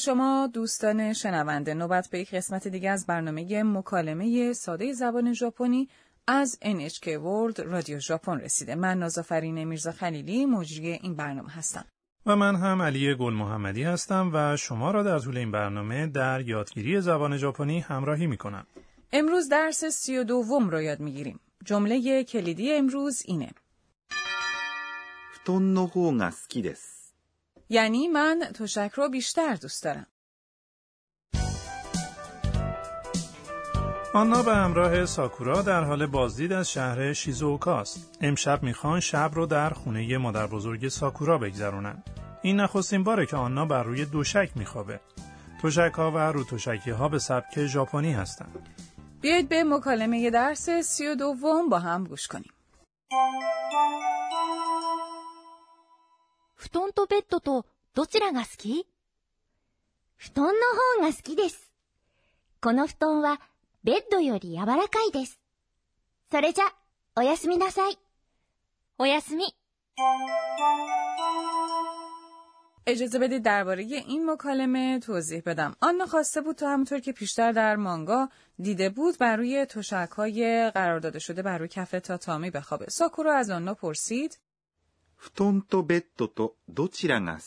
شما دوستان شنونده نوبت به یک قسمت دیگه از برنامه مکالمه ساده زبان ژاپنی از NHK World رادیو ژاپن رسیده من نازافرین میرزا خلیلی مجری این برنامه هستم و من هم علی گل محمدی هستم و شما را در طول این برنامه در یادگیری زبان ژاپنی همراهی می کنم. امروز درس سی و دوم رو یاد می گیریم. جمله کلیدی امروز اینه. 布団の方が好きです。 یعنی من تشک رو بیشتر دوست دارم. آنا به همراه ساکورا در حال بازدید از شهر شیزوکاست. امشب می‌خوان شب رو در خونه مادر بزرگ ساکورا بگذرونن. این نخستین باره که آنا بر روی دوشک میخوابه. توشک ها و روتوشکی ها به سبک ژاپنی هستند. بیایید به مکالمه درس سی و دوم با هم گوش کنیم. 団とベッドとどちらが好き布団の方が好きです。この布団はベッドより柔らかいです。それじゃ、おやすみなさい。おやすみ。 اجازه بدید درباره این مکالمه توضیح بدم. آنا خواسته بود تا همونطور که پیشتر در مانگا دیده بود بر روی تشک‌های قرار داده شده بر روی کف تاتامی بخوابه. ساکورا از آنا پرسید فتون تو بدتو تو دوچیرا گا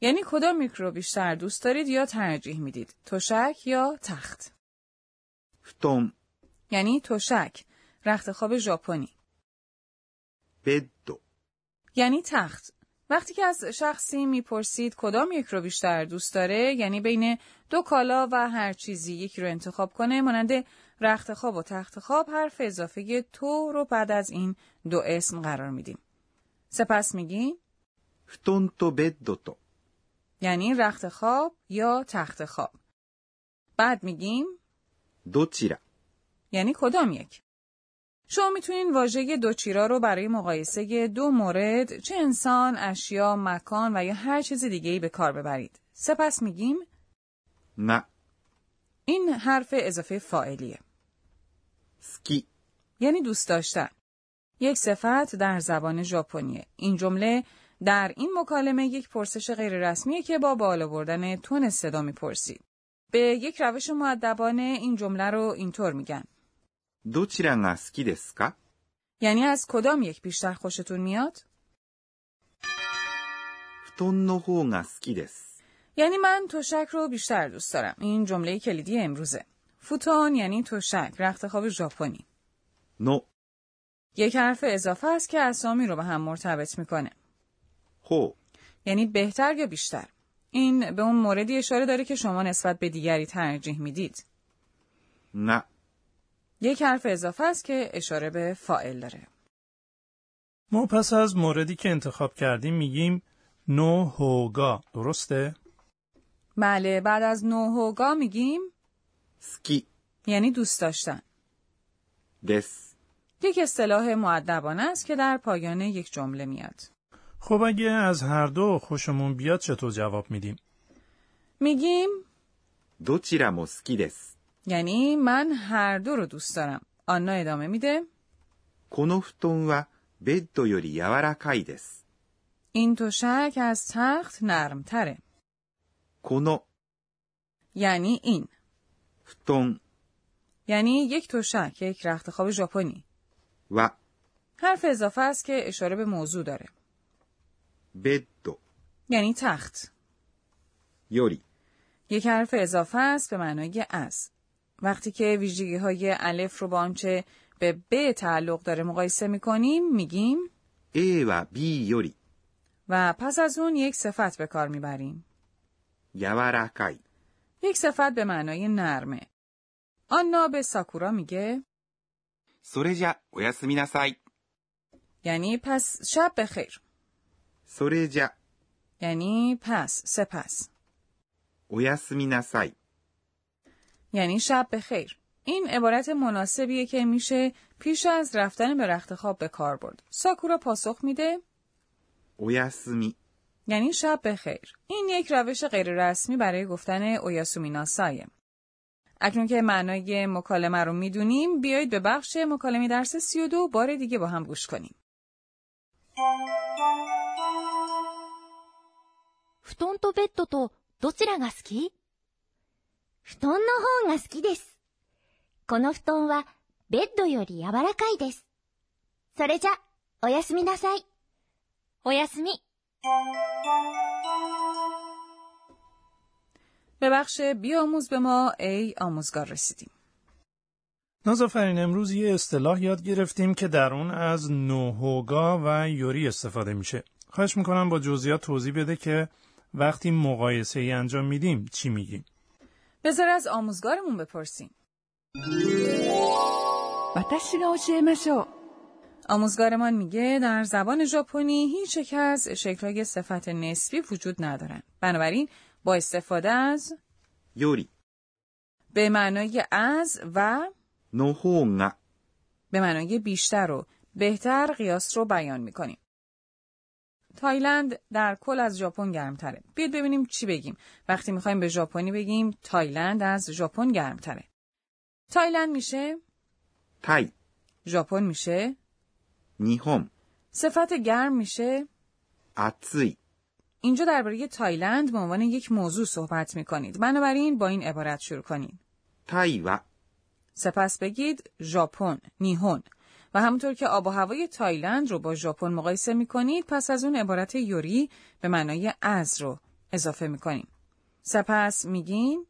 یعنی کدام میکرو بیشتر دوست دارید یا ترجیح می‌دید؟ تشک یا تخت؟ فتون یعنی تشک، رخت خواب ژاپنی. بدو یعنی تخت. وقتی که از شخصی می‌پرسید کدام یک رو بیشتر دوست داره یعنی بین دو کالا و هر چیزی یکی رو انتخاب کنه مانند رخت خواب و تخت خواب حرف اضافه تو رو بعد از این دو اسم قرار میدیم. سپس میگیم فتون تو بد تو یعنی رخت خواب یا تخت خواب. بعد میگیم؟ دوچیرا یعنی کدام یک؟ شما می‌تونین واژه دوچیرا رو برای مقایسه دو مورد چه انسان، اشیا، مکان و یا هر چیز دیگه ای به کار ببرید. سپس میگیم؟ نه. این حرف اضافه فاعلیه. سکی. یعنی دوست داشتن. یک صفت در زبان ژاپنی. این جمله در این مکالمه یک پرسش غیررسمیه که با بالا بردن تون صدا می‌پرسید. به یک روش معدبانه این جمله رو اینطور میگن. دوچیرا گا دسکا؟ یعنی از کدام یک بیشتر خوشتون میاد؟ فتون نو هو گا دس. یعنی من تشک رو بیشتر دوست دارم. این جمله کلیدی امروزه. فوتون یعنی تشک، رختخواب ژاپنی. نو یک حرف اضافه است که اسامی رو به هم مرتبط می‌کنه. خب. یعنی بهتر یا بیشتر؟ این به اون موردی اشاره داره که شما نسبت به دیگری ترجیح می‌دید. نه. یک حرف اضافه است که اشاره به فائل داره. ما پس از موردی که انتخاب کردیم میگیم نو هوگا درسته؟ بله بعد از نو هوگا میگیم سکی. یعنی دوست داشتن. دس. یک اصطلاح معدبانه است که در پایان یک جمله میاد. خب اگه از هر دو خوشمون بیاد چطور جواب میدیم؟ میگیم دوچیرا موسکی دس یعنی من هر دو رو دوست دارم. آنا ادامه میده. کنو فتون و بدو یوری یاوراکای دس این توشک از تخت نرمتره. کنو یعنی این. فتون یعنی یک تشک یک رخت خواب ژاپنی و حرف اضافه است که اشاره به موضوع داره. بدو. یعنی تخت. یوری. یک حرف اضافه است به معنای از. وقتی که ویژگی های الف رو با آنچه به ب تعلق داره مقایسه می‌کنیم میگیم ای و بی یوری. و پس از اون یک صفت به کار می‌بریم. یورکای یک صفت به معنای نرمه. آنا به ساکورا میگه それじゃおやすみなさい。 یعنی پس شب بخیر. それじゃ یعنی پس سپس. おやすみなさい。 یعنی شب بخیر. این عبارت مناسبیه که میشه پیش از رفتن به رخت خواب به کار برد. ساکورا پاسخ میده おやすみ。 یعنی شب بخیر. این یک روش غیر رسمی برای گفتن اویاسومیناسایه. اکنون که معنای مکالمه رو میدونیم بیایید به بخش مکالمه درس 32 بار دیگه با هم گوش کنیم. 布団とベッドと どちらが好き布団の方が好きです。この布団はベッドより柔らかいです。それじゃ、おやすみなさい。おやすみ。 به بخش بیاموز به ما ای آموزگار رسیدیم. نازافرین امروز یه اصطلاح یاد گرفتیم که در اون از نوهوگا و یوری استفاده میشه. خواهش می‌کنم با جزئیات توضیح بده که وقتی مقایسه ای انجام میدیم چی میگیم؟ بذار از آموزگارمون بپرسیم. آموزگارمان میگه در زبان ژاپنی هیچ یک از شکلهای صفت نسبی وجود ندارن. بنابراین با استفاده از より به معنای از و の方が به معنای بیشتر و بهتر قیاس رو بیان میکنیم. تایلند در کل از ژاپن گرمتره. بیاید ببینیم چی بگیم. وقتی میخوایم به ژاپنی بگیم تایلند از ژاپن گرمتره. تایلند میشه タイ、 ژاپن میشه 日本、 صفت گرم میشه 暑い、 اینجا درباره تایلند به عنوان یک موضوع صحبت می کنید. بنابراین با این عبارت شروع کنید. タイは. سپس بگید ژاپن، نیهون. و همونطور که آب و هوای تایلند رو با ژاپن مقایسه می کنید پس از اون عبارت より به معنای از رو اضافه می کنیم. سپس میگیم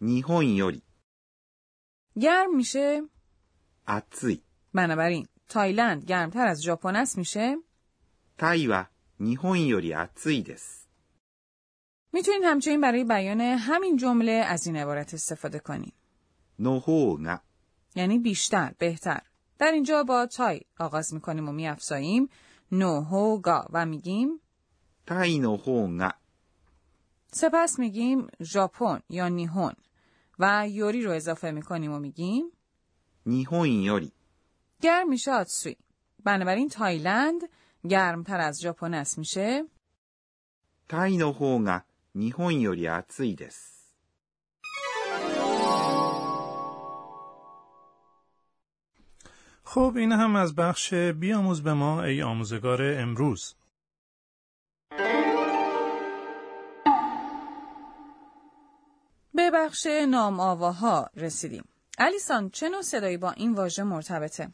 日本より. گرم میشه؟ 暑い بنابراین تایلند گرمتر از ژاپن است میشه؟ タイは. 日本より می‌تونید همچنین برای بیان همین جمله از این عبارت استفاده کنید. نوهو یعنی بیشتر، بهتر. در اینجا با تای آغاز می‌کنیم و میافزاییم نوهو گا و میگیم تای نوهو گا سپس میگیم ژاپن یا نیهون و یوری رو اضافه می‌کنیم و میگیم نیهون یوری. گر میشه آتسوی. بنابراین تایلند گرمتر از ژاپن است میشه タイの方が日本より暑いです。 خب این هم از بخش بیاموز به ما ای آموزگار امروز. به بخش نام آواها رسیدیم. الیسان چه نوع صدایی با این واژه مرتبطه؟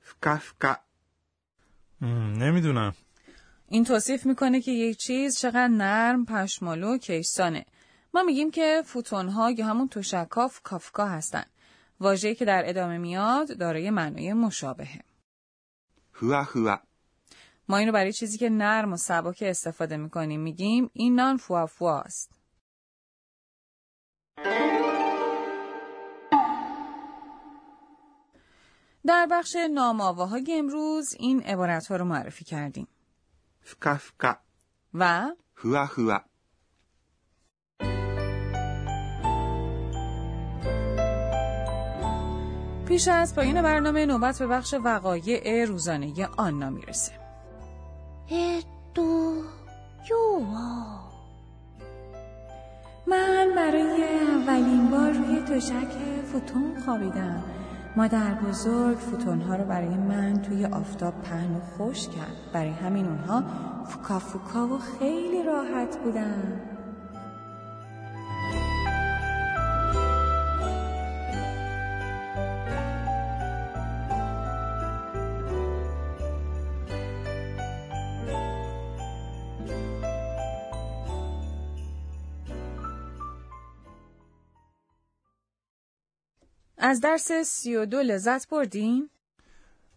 ふかふか、 م، نمی‌دونم. این توصیف می‌کنه که یک چیز چقدر نرم پشمالو و کشسانه ما میگیم که فوتون ها یا همون تشکاف کافکا هستن. واژه‌ای که در ادامه میاد دارای معنای مشابهه. هوا هوا. ما اینو برای چیزی که نرم و سبک استفاده می‌کنیم میگیم این نان فوا فوا است. در بخش نامآواهای امروز این عبارت ها رو معرفی کردیم. فکا فکا و هوا هوا پیش از پایین برنامه نوبت به بخش وقایع روزانه آنا می‌رسه. اتو یو. من برای اولین بار روی تشک فوتون خوابیدم. مادر بزرگ فوتون ها رو برای من توی آفتاب پهن و خوش کرد. برای همین اونها فوکا فوکا و خیلی راحت بودن. از درس سی و دو لذت بردین؟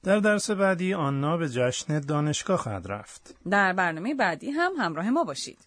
در درس بعدی آنا به جشن دانشگاه خواهد رفت. در برنامه بعدی هم همراه ما باشید